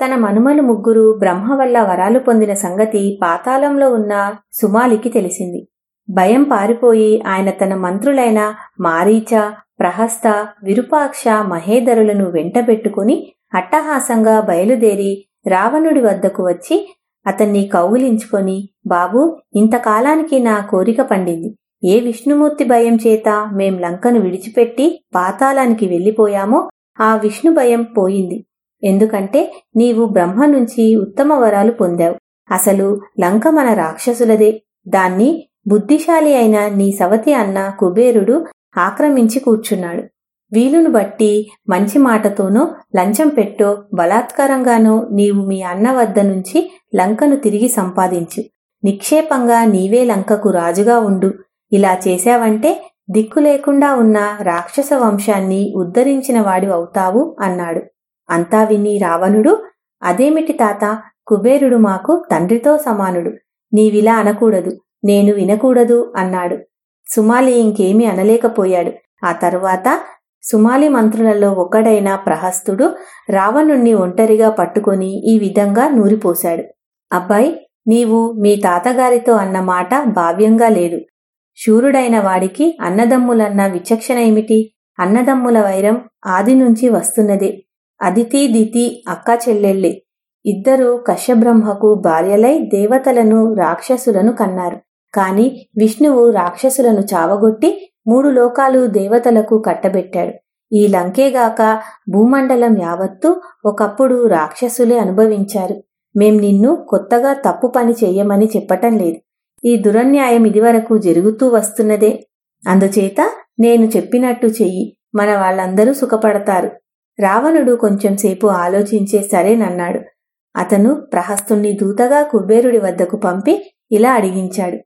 తన మనుమలు ముగ్గురు బ్రహ్మ వల్ల వరాలు పొందిన సంగతి పాతాళంలో ఉన్న సుమాలికి తెలిసింది. భయం పారిపోయి ఆయన తన మంత్రులైన మారీచ ప్రహస్త విరూపాక్ష మహేధరులను వెంటబెట్టుకుని అట్టహాసంగా బయలుదేరి రావణుడి వద్దకు వచ్చి అతన్ని కౌగులించుకొని బాబు ఇంతకాలానికి నా కోరిక పండింది. ఏ విష్ణుమూర్తి భయం చేత మేం లంకను విడిచిపెట్టి పాతాళానికి వెళ్ళిపోయామో ఆ విష్ణు భయం పోయింది. ఎందుకంటే నీవు బ్రహ్మ నుంచి ఉత్తమ వరాలు పొందావు. అసలు లంక మన రాక్షసులదే. దాన్ని బుద్ధిశాలి అయిన నీ సవతి అన్న కుబేరుడు ఆక్రమించి కూర్చున్నాడు. వీలును బట్టి మంచి మాటతోనో లంచం పెట్టో బలాత్కారంగానో నీవు మీ అన్న వద్ద నుంచి లంకను తిరిగి సంపాదించు. నిక్షేపంగా నీవే లంకకు రాజుగా ఉండు. ఇలా చేశావంటే దిక్కు లేకుండా ఉన్న రాక్షస వంశాన్ని ఉద్ధరించిన వాడి అవుతావు అన్నాడు. అంతా విని రావణుడు అదేమిటి తాత? కుబేరుడు మాకు తండ్రితో సమానుడు. నీవిలా అనకూడదు. నేను వినకూడదు అన్నాడు. సుమాలి ఇంకేమీ అనలేకపోయాడు. ఆ తరువాత సుమాలి మంత్రులలో ఒకడైన ప్రహస్తుడు రావణుణ్ణి ఒంటరిగా పట్టుకొని ఈ విధంగా నూరిపోశాడు. అబ్బాయి నీవు మీ తాతగారితో అన్న మాట భావ్యంగా లేదు. శూరుడైన వాడికి అన్నదమ్ములన్న విచక్షణ ఏమిటి? అన్నదమ్ముల వైరం ఆది నుంచి వస్తున్నదే. అదితి దితి అక్క చెల్లెళ్ళి. ఇద్దరూ కశ్యబ్రహ్మకు భార్యలై దేవతలను రాక్షసులను కన్నారు. కాని విష్ణువు రాక్షసులను చావగొట్టి మూడు లోకాలు దేవతలకు కట్టబెట్టాడు. ఈ లంకేగాక భూమండలం యావత్తు ఒకప్పుడు రాక్షసులే అనుభవించారు. మేం నిన్ను కొత్తగా తప్పు పని చెయ్యమని చెప్పటం లేదు. ఈ దురన్యాయం ఇదివరకు జరుగుతూ వస్తున్నదే. అందుచేత నేను చెప్పినట్టు చెయ్యి. మన వాళ్ళందరూ సుఖపడతారు. రావణుడు కొంచెంసేపు ఆలోచించే సరేనన్నాడు అతను ప్రహస్తుణ్ణి దూతగా కుబేరుడి వద్దకు పంపి ఇలా అడిగించాడు.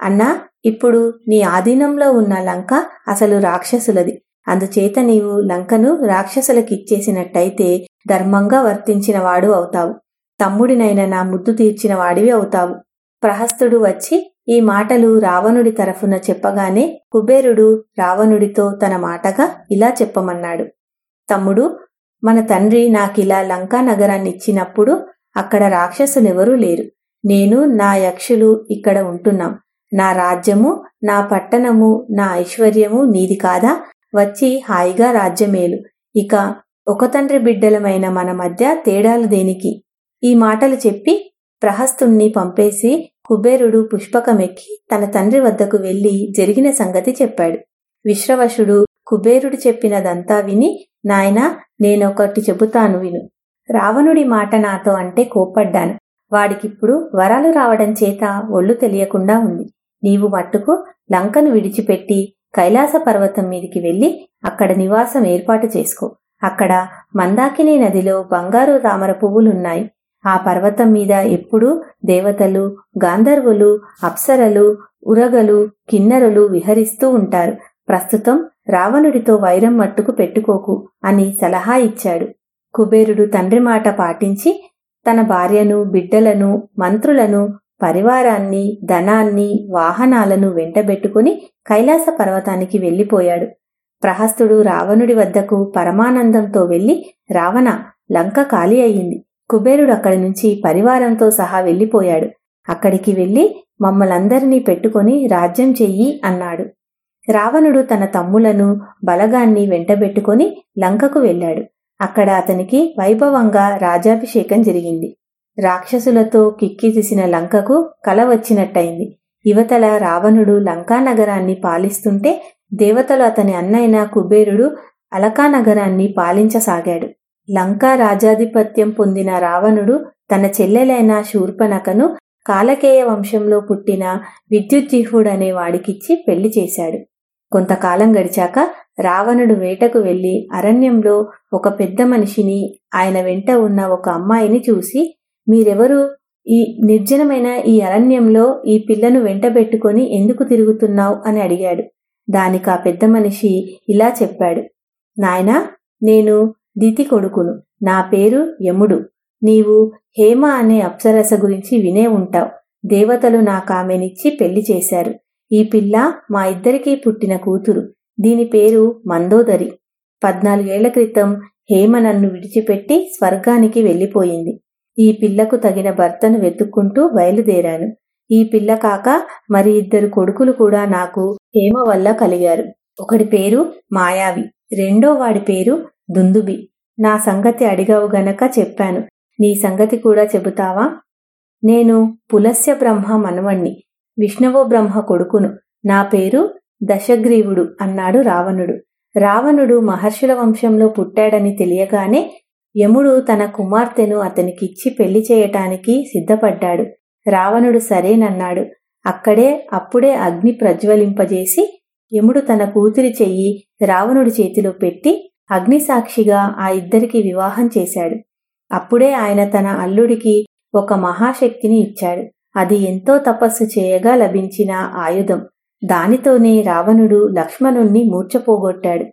అన్నా ఇప్పుడు నీ ఆధీనంలో ఉన్న లంక అసలు రాక్షసులది. అందుచేత నీవు లంకను రాక్షసులకిచ్చేసినట్టయితే ధర్మంగా వర్తించిన వాడు అవుతావు. తమ్ముడినైన నా ముద్దు తీర్చిన వాడివి అవుతావు. ప్రహస్తుడు వచ్చి ఈ మాటలు రావణుడి తరఫున చెప్పగానే కుబేరుడు రావణుడితో తన మాటగా ఇలా చెప్పమన్నాడు. తమ్ముడు మన తండ్రి నాకిలా లంకా నగరాన్ని ఇచ్చినప్పుడు అక్కడ రాక్షసులెవరూ లేరు. నేను నా యక్షులు ఇక్కడ ఉంటున్నాం. నా రాజ్యము నా పట్టణము నా ఐశ్వర్యము నీది కాదా? వచ్చి హాయిగా రాజ్యమేలు. ఇక ఒక తండ్రి బిడ్డలమైన మన మధ్య తేడాలు దేనికి? ఈ మాటలు చెప్పి ప్రహస్తుణ్ణి పంపేసి కుబేరుడు పుష్పకమెక్కి తన తండ్రి వద్దకు వెళ్ళి జరిగిన సంగతి చెప్పాడు. విశ్రవశుడు కుబేరుడు చెప్పినదంతా విని నాయనా నేనొకటి చెబుతాను విను. రావణుడి మాట నాతో అంటే కోప్పడ్డాను. వాడికిప్పుడు వరాలు రావడం చేత ఒళ్ళు తెలియకుండా ఉంది. నీవు మట్టుకు లంకను విడిచిపెట్టి కైలాస పర్వతం మీదికి వెళ్ళి అక్కడ నివాసం ఏర్పాటు చేసుకో. అక్కడ మందాకిని నదిలో బంగారు తామర పువ్వులున్నాయి. ఆ పర్వతం మీద ఎప్పుడూ దేవతలు గాంధర్వులు అప్సరలు ఉరగలు కిన్నెరలు విహరిస్తూ ఉంటారు. ప్రస్తుతం రావణుడితో వైరం మట్టుకు పెట్టుకోకు అని సలహా ఇచ్చాడు. కుబేరుడు తండ్రి మాట పాటించి తన భార్యను బిడ్డలను మంత్రులను పరివారాన్ని ధనాన్ని వాహనాలను వెంటబెట్టుకుని కైలాస పర్వతానికి వెళ్ళిపోయాడు ప్రహస్తుడు రావణుడి వద్దకు పరమానందంతో వెళ్ళి రావణ లంక ఖాళీ అయ్యింది కుబేరుడు అక్కడి నుంచి పరివారంతో సహా వెళ్ళిపోయాడు అక్కడికి వెళ్ళి మమ్మలందరినీ పెట్టుకుని రాజ్యం చెయ్యి అన్నాడు. రావణుడు తన తమ్ములను బలగాన్ని వెంటబెట్టుకుని లంకకు వెళ్ళాడు. అక్కడ అతనికి వైభవంగా రాజాభిషేకం జరిగింది. రాక్షసులతో కిక్కిరిసిన లంకకు కల వచ్చినట్టయింది. యువతల రావణుడు లంకా నగరాన్ని పాలిస్తుంటే దేవతలు అతని అన్నైన కుబేరుడు అలకా నగరాన్ని పాలించసాగాడు. లంకా రాజాధిపత్యం పొందిన రావణుడు తన చెల్లెలైన శూర్పణకను కాలకేయ వంశంలో పుట్టిన విద్యుజ్జిహుడనే వాడికిచ్చి పెళ్ళి చేశాడు. కొంతకాలం గడిచాక రావణుడు వేటకు వెళ్ళి అరణ్యంలో ఒక పెద్ద మనిషిని ఆయన వెంట ఉన్న ఒక అమ్మాయిని చూసి మీరెవరు? ఈ నిర్జనమైన ఈ అరణ్యంలో ఈ పిల్లను వెంటబెట్టుకొని ఎందుకు తిరుగుతున్నావు? అని అడిగాడు. దానికి ఆ పెద్ద మనిషి ఇలా చెప్పాడు. నాయనా నేను దితి కొడుకును. నా పేరు యముడు. నీవు హేమ అనే అప్సరస గురించి వినే ఉంటావు. దేవతలు నాకామెనిచ్చి పెళ్ళి చేశారు. ఈ పిల్ల మా ఇద్దరికీ పుట్టిన కూతురు. దీని పేరు మందోదరి. పద్నాలుగేళ్ళ క్రితం హేమ నన్ను విడిచిపెట్టి స్వర్గానికి వెళ్ళిపోయింది. ఈ పిల్లకు తగిన భర్తను వెతుక్కుంటూ బయలుదేరాను. ఈ పిల్ల కాక మరి ఇద్దరు కొడుకులు కూడా నాకు హేమ వల్ల కలిగారు. ఒకడి పేరు మాయావి. రెండో వాడి పేరు దుందుబి. నా సంగతి అడిగావు గనక చెప్పాను. నీ సంగతి కూడా చెబుతావా? నేను పులస్య బ్రహ్మ మనవణ్ణి. విష్ణవో బ్రహ్మ కొడుకును. నా పేరు దశగ్రీవుడు అన్నాడు రావణుడు. రావణుడు మహర్షుల వంశంలో పుట్టాడని తెలియగానే యముడు తన కుమార్తెను అతనికిచ్చి పెళ్ళి చేయటానికి సిద్ధపడ్డాడు. రావణుడు సరేనన్నాడు. అక్కడే అప్పుడే అగ్ని ప్రజ్వలింపజేసి యముడు తన కూతురి చెయ్యి రావణుడి చేతిలో పెట్టి అగ్నిసాక్షిగా ఆ ఇద్దరికి వివాహం చేశాడు. అప్పుడే ఆయన తన అల్లుడికి ఒక మహాశక్తిని ఇచ్చాడు. అది ఎంతో తపస్సు చేయగా లభించిన ఆయుధం. దానితోనే రావణుడు లక్ష్మణుణ్ణి మూర్చపోగొట్టాడు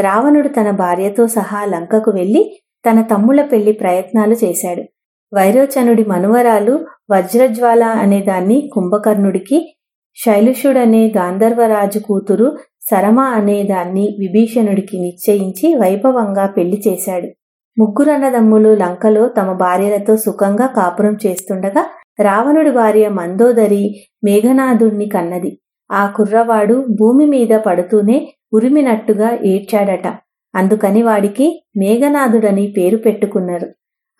రావణుడు తన భార్యతో సహా లంకకు వెళ్ళి తన తమ్ముళ్ళ పెళ్ళి ప్రయత్నాలు చేశాడు. వైరోచనుడి మనువరాలు వజ్రజ్వాల అనేదాన్ని కుంభకర్ణుడికి శైలుషుడనే గాంధర్వరాజు కూతురు సరమ అనే దాన్ని విభీషణుడికి నిశ్చయించి వైభవంగా పెళ్ళి చేశాడు. ముగ్గురన్నదమ్ములు లంకలో తమ భార్యలతో సుఖంగా కాపురం చేస్తుండగా రావణుడి భార్య మందోదరి మేఘనాథుణ్ణి కన్నది. ఆ కుర్రవాడు భూమి మీద పడుతూనే ఉరిమినట్టుగా ఏడ్చాడట. అందుకని వాడికి మేఘనాథుడని పేరు పెట్టుకున్నారు.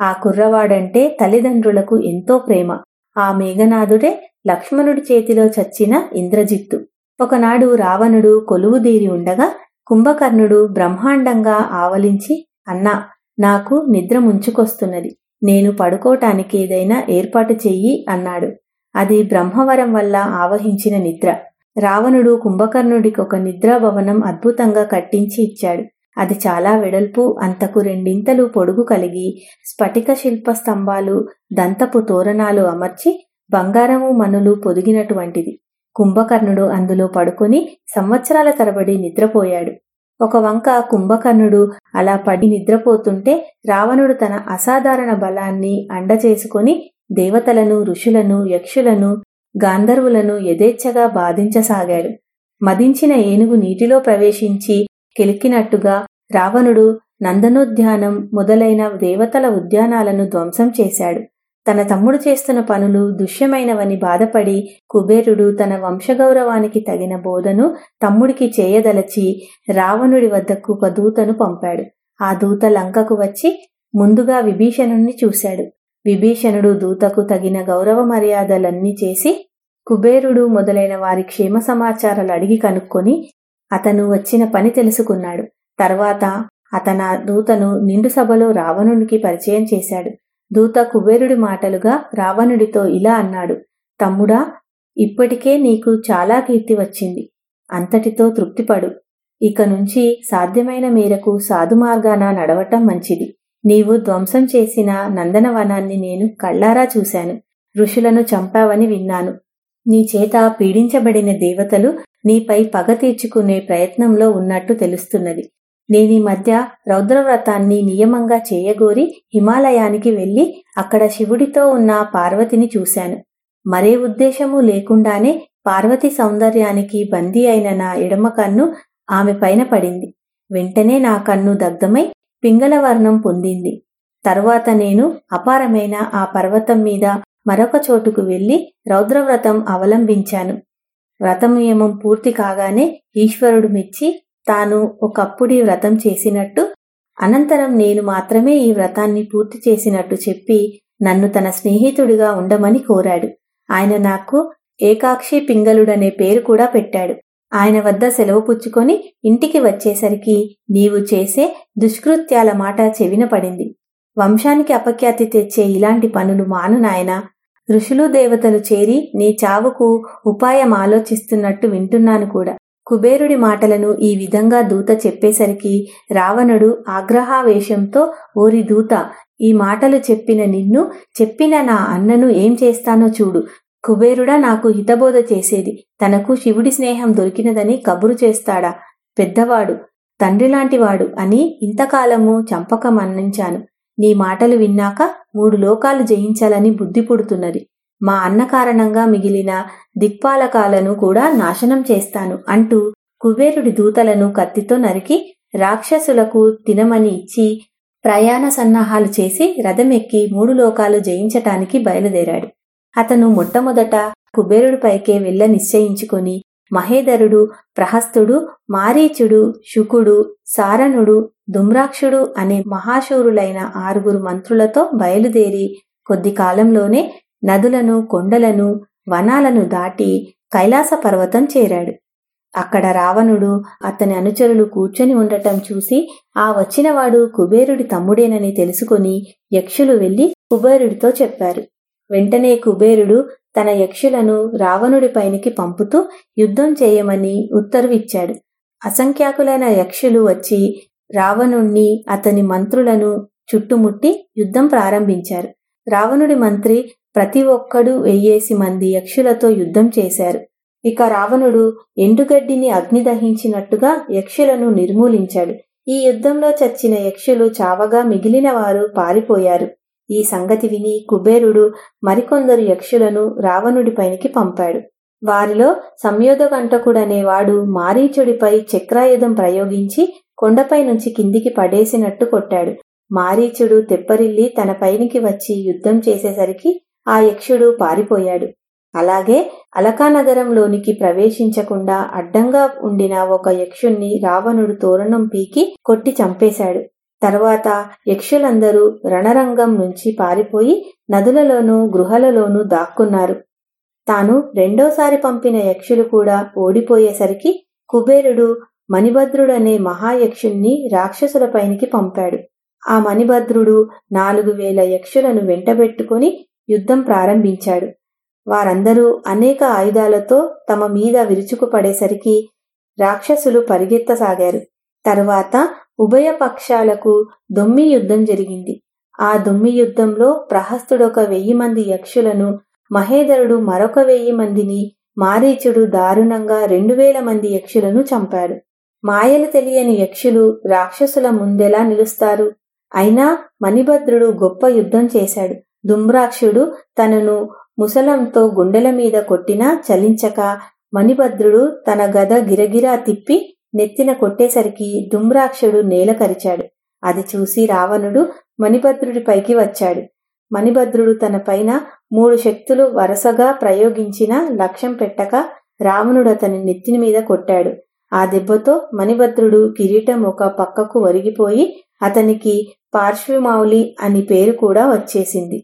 ఆ కుర్రవాడంటే తల్లిదండ్రులకు ఎంతో ప్రేమ. ఆ మేఘనాథుడే లక్ష్మణుడి చేతిలో చచ్చిన ఇంద్రజిత్తు. ఒకనాడు రావణుడు కొలువుదీరి ఉండగా కుంభకర్ణుడు బ్రహ్మాండంగా ఆవలించి అన్నా నాకు నిద్ర ముంచుకొస్తున్నది. నేను పడుకోటానికి ఏదైనా ఏర్పాటు చెయ్యి అన్నాడు. అది బ్రహ్మవరం వల్ల ఆవహించిన నిద్ర. రావణుడు కుంభకర్ణుడికి ఒక నిద్రాభవనం అద్భుతంగా కట్టించి ఇచ్చాడు. అది చాలా వెడల్పు అంతకు రెండింతలు పొడుగు కలిగి స్ఫటిక శిల్ప స్తంభాలు దంతపు తోరణాలు అమర్చి బంగారము మనులు పొదిగినటువంటిది. కుంభకర్ణుడు అందులో పడుకొని సంవత్సరాల తరబడి నిద్రపోయాడు. ఒక వంక కుంభకర్ణుడు అలా పడి నిద్రపోతుంటే రావణుడు తన అసాధారణ బలాన్ని అండచేసుకొని దేవతలను ఋషులను యక్షులను గాంధర్వులను యథేచ్ఛగా బాధించసాగాడు. మదించిన ఏనుగు నీటిలో ప్రవేశించి కెలికినట్టుగా రావణుడు నందనోద్యానం మొదలైన దేవతల ఉద్యానాలను ధ్వంసం చేశాడు. తన తమ్ముడు చేస్తున్న పనులు దుష్యమైనవని బాధపడి కుబేరుడు తన వంశగౌరవానికి తగిన బోధను తమ్ముడికి చేయదలచి రావణుడి వద్దకు ఒక దూతను పంపాడు. ఆ దూత లంకకు వచ్చి ముందుగా విభీషణుణ్ణి చూశాడు. విభీషణుడు దూతకు తగిన గౌరవ మర్యాదలన్నీ చేసి కుబేరుడు మొదలైన వారి క్షేమ సమాచారాలు అడిగి కనుక్కొని అతను వచ్చిన పని తెలుసుకున్నాడు. తర్వాత అతన దూతను నిండు సభలో రావణునికి పరిచయం చేశాడు. దూత కుబేరుడి మాటలుగా రావణుడితో ఇలా అన్నాడు తమ్ముడా ఇప్పటికే నీకు చాలా కీర్తి వచ్చింది. అంతటితో తృప్తిపడు. ఇక నుంచి సాధ్యమైన మేరకు సాధు మార్గాన నడవటం మంచిది. నీవు ధ్వంసం చేసిన నందనవనాన్ని నేను కళ్ళారా చూశాను. ఋషులను చంపావని విన్నాను. నీ చేత పీడించబడిన దేవతలు నీపై పగ తీర్చుకునే ప్రయత్నంలో ఉన్నట్టు తెలుస్తున్నది. నేనీ మధ్య రౌద్రవ్రతాన్ని నియమంగా చేయగోరి హిమాలయానికి వెళ్ళి అక్కడ శివుడితో ఉన్న పార్వతిని చూశాను. మరే ఉద్దేశము లేకుండానే పార్వతి సౌందర్యానికి బందీ అయిన నా ఎడమ కన్ను ఆమె పైన పడింది. వెంటనే నా కన్ను దగ్ధమై పింగళవర్ణం పొందింది. తరువాత నేను అపారమైన ఆ పర్వతం మీద మరొక చోటుకు వెళ్ళి రౌద్రవ్రతం అవలంబించాను. వ్రతం నియమం పూర్తి కాగానే ఈశ్వరుడు మెచ్చి తాను ఒకప్పుడి వ్రతం చేసినట్టు అనంతరం నేను మాత్రమే ఈ వ్రతాన్ని పూర్తి చేసినట్టు చెప్పి నన్ను తన స్నేహితుడిగా ఉండమని కోరాడు. ఆయన నాకు ఏకాక్షి పింగళుడనే పేరు కూడా పెట్టాడు. ఆయన వద్ద సెలవు పుచ్చుకొని ఇంటికి వచ్చేసరికి నీవు చేసే దుష్కృత్యాల మాట చెవిన పడింది. వంశానికి అపఖ్యాతి తెచ్చే ఇలాంటి పనులు మాను నాయనా. ఋషులు దేవతలు చేరి నీ చావుకు ఉపాయం ఆలోచిస్తున్నట్టు వింటున్నాను కూడా. కుబేరుడి మాటలను ఈ విధంగా దూత చెప్పేసరికి రావణుడు ఆగ్రహావేశంతో ఓరి దూత ఈ మాటలు చెప్పిన నిన్ను చెప్పిన నా అన్నను ఏం చేస్తానో చూడు. కుబేరుడా నాకు హితబోధ చేసేది. తనకు శివుడి స్నేహం దొరికినదని కబురు చేస్తాడా? పెద్దవాడు తండ్రిలాంటివాడు అని ఇంతకాలము చంపక మన్నించాను నీ మాటలు విన్నాక మూడు లోకాలు జయించాలని బుద్ధి పుడుతున్నది. మా అన్న కారణంగా మిగిలిన దిక్పాలకాలను కూడా నాశనం చేస్తాను అంటూ కుబేరుడి దూతలను కత్తితో నరికి రాక్షసులకు తినమని ఇచ్చి ప్రయాణ సన్నాహాలు చేసి రథమెక్కి మూడు లోకాలు జయించటానికి బయలుదేరాడు. అతను మొట్టమొదట కుబేరుడిపైకే వెళ్ళ నిశ్చయించుకొని మహేధరుడు ప్రహస్తుడు మారీచుడు శుకుడు సారణుడు దుమ్రాక్షుడు అనే మహాశూరులైన ఆరుగురు మంత్రులతో బయలుదేరి కొద్ది కాలంలోనే నదులను కొండలను వనాలను దాటి కైలాస పర్వతం చేరాడు. అక్కడ రావణుడు అతని అనుచరులు కూర్చొని ఉండటం చూసి ఆ వచ్చినవాడు కుబేరుడి తమ్ముడేనని తెలుసుకుని యక్షులు వెళ్ళి కుబేరుడితో చెప్పారు. వెంటనే కుబేరుడు తన యక్షులను రావణుడి పైనికి పంపుతూ యుద్ధం చేయమని ఉత్తర్విచ్చాడు. అసంఖ్యాకులైన యక్షులు వచ్చి రావణుణ్ణి అతని మంత్రులను చుట్టుముట్టి యుద్ధం ప్రారంభించారు. రావణుడి మంత్రి ప్రతి ఒక్కడూ వెయ్యేసి మంది యక్షులతో యుద్ధం చేశారు. ఇక రావణుడు ఎండుగడ్డిని అగ్ని దహించినట్టుగా యక్షులను నిర్మూలించాడు. ఈ యుద్ధంలో చచ్చిన యక్షులు చావగా మిగిలిన వారు పారిపోయారు. ఈ సంగతి విని కుబేరుడు మరికొందరు యక్షులను రావణుడి రావణుడిపైనికి పంపాడు. వారిలో సంయోధకంటకుడనేవాడు మారీచుడిపై చక్రాయుధం ప్రయోగించి కొండపై నుంచి కిందికి పడేసినట్టు కొట్టాడు. మారీచుడు తెప్పరిల్లి తన పైనికి వచ్చి యుద్ధం చేసేసరికి ఆ యక్షుడు పారిపోయాడు. అలాగే అలకానగరంలోనికి ప్రవేశించకుండా అడ్డంగా ఉండిన ఒక యక్షుణ్ణి రావణుడు తోరణం పీకి కొట్టి చంపేశాడు. తర్వాత యక్షులందరూ రణరంగం నుంచి పారిపోయి నదులలోనూ గృహలలోనూ దాక్కున్నారు. తాను రెండోసారి పంపిన యక్షులు కూడా ఓడిపోయేసరికి కుబేరుడు మణిభద్రుడనే మహాయక్షుణ్ణి రాక్షసులపైనికి పంపాడు. ఆ మణిభద్రుడు నాలుగు వేల యక్షులను వెంటబెట్టుకుని యుద్ధం ప్రారంభించాడు. వారందరూ అనేక ఆయుధాలతో తమ మీద విరుచుకుపడేసరికి రాక్షసులు పరిగెత్తసాగారు. తరువాత ఉభయ పక్షాలకు దొమ్మి యుద్ధం జరిగింది. ఆ దొమ్మి యుద్ధంలో ప్రహస్తుడొక వెయ్యి మంది యక్షులను మహేధరుడు మరొక వెయ్యి మందిని మారీచుడు దారుణంగా రెండు వేల మంది యక్షులను చంపాడు. మాయలు తెలియని యక్షులు రాక్షసుల ముందెలా నిలుస్తారు? అయినా మణిభద్రుడు గొప్ప యుద్ధం చేశాడు. దుమ్రాక్షుడు తనను ముసలంతో గుండెల మీద కొట్టినా చలించక మణిభద్రుడు తన గద గిరగిరా తిప్పి నెత్తిన కొట్టేసరికి దుమ్రాక్షుడు నేల కరిచాడు. అది చూసి రావణుడు మణిభద్రుడిపైకి వచ్చాడు. మణిభద్రుడు తన పైన మూడు శక్తులు వరుసగా ప్రయోగించిన లక్ష్యం పెట్టక రావణుడు అతని నెత్తిని మీద కొట్టాడు. ఆ దెబ్బతో మణిభద్రుడు కిరీటం ఒక పక్కకు ఒరిగిపోయి అతనికి పార్శ్వమౌలి అని పేరు కూడా వచ్చేసింది.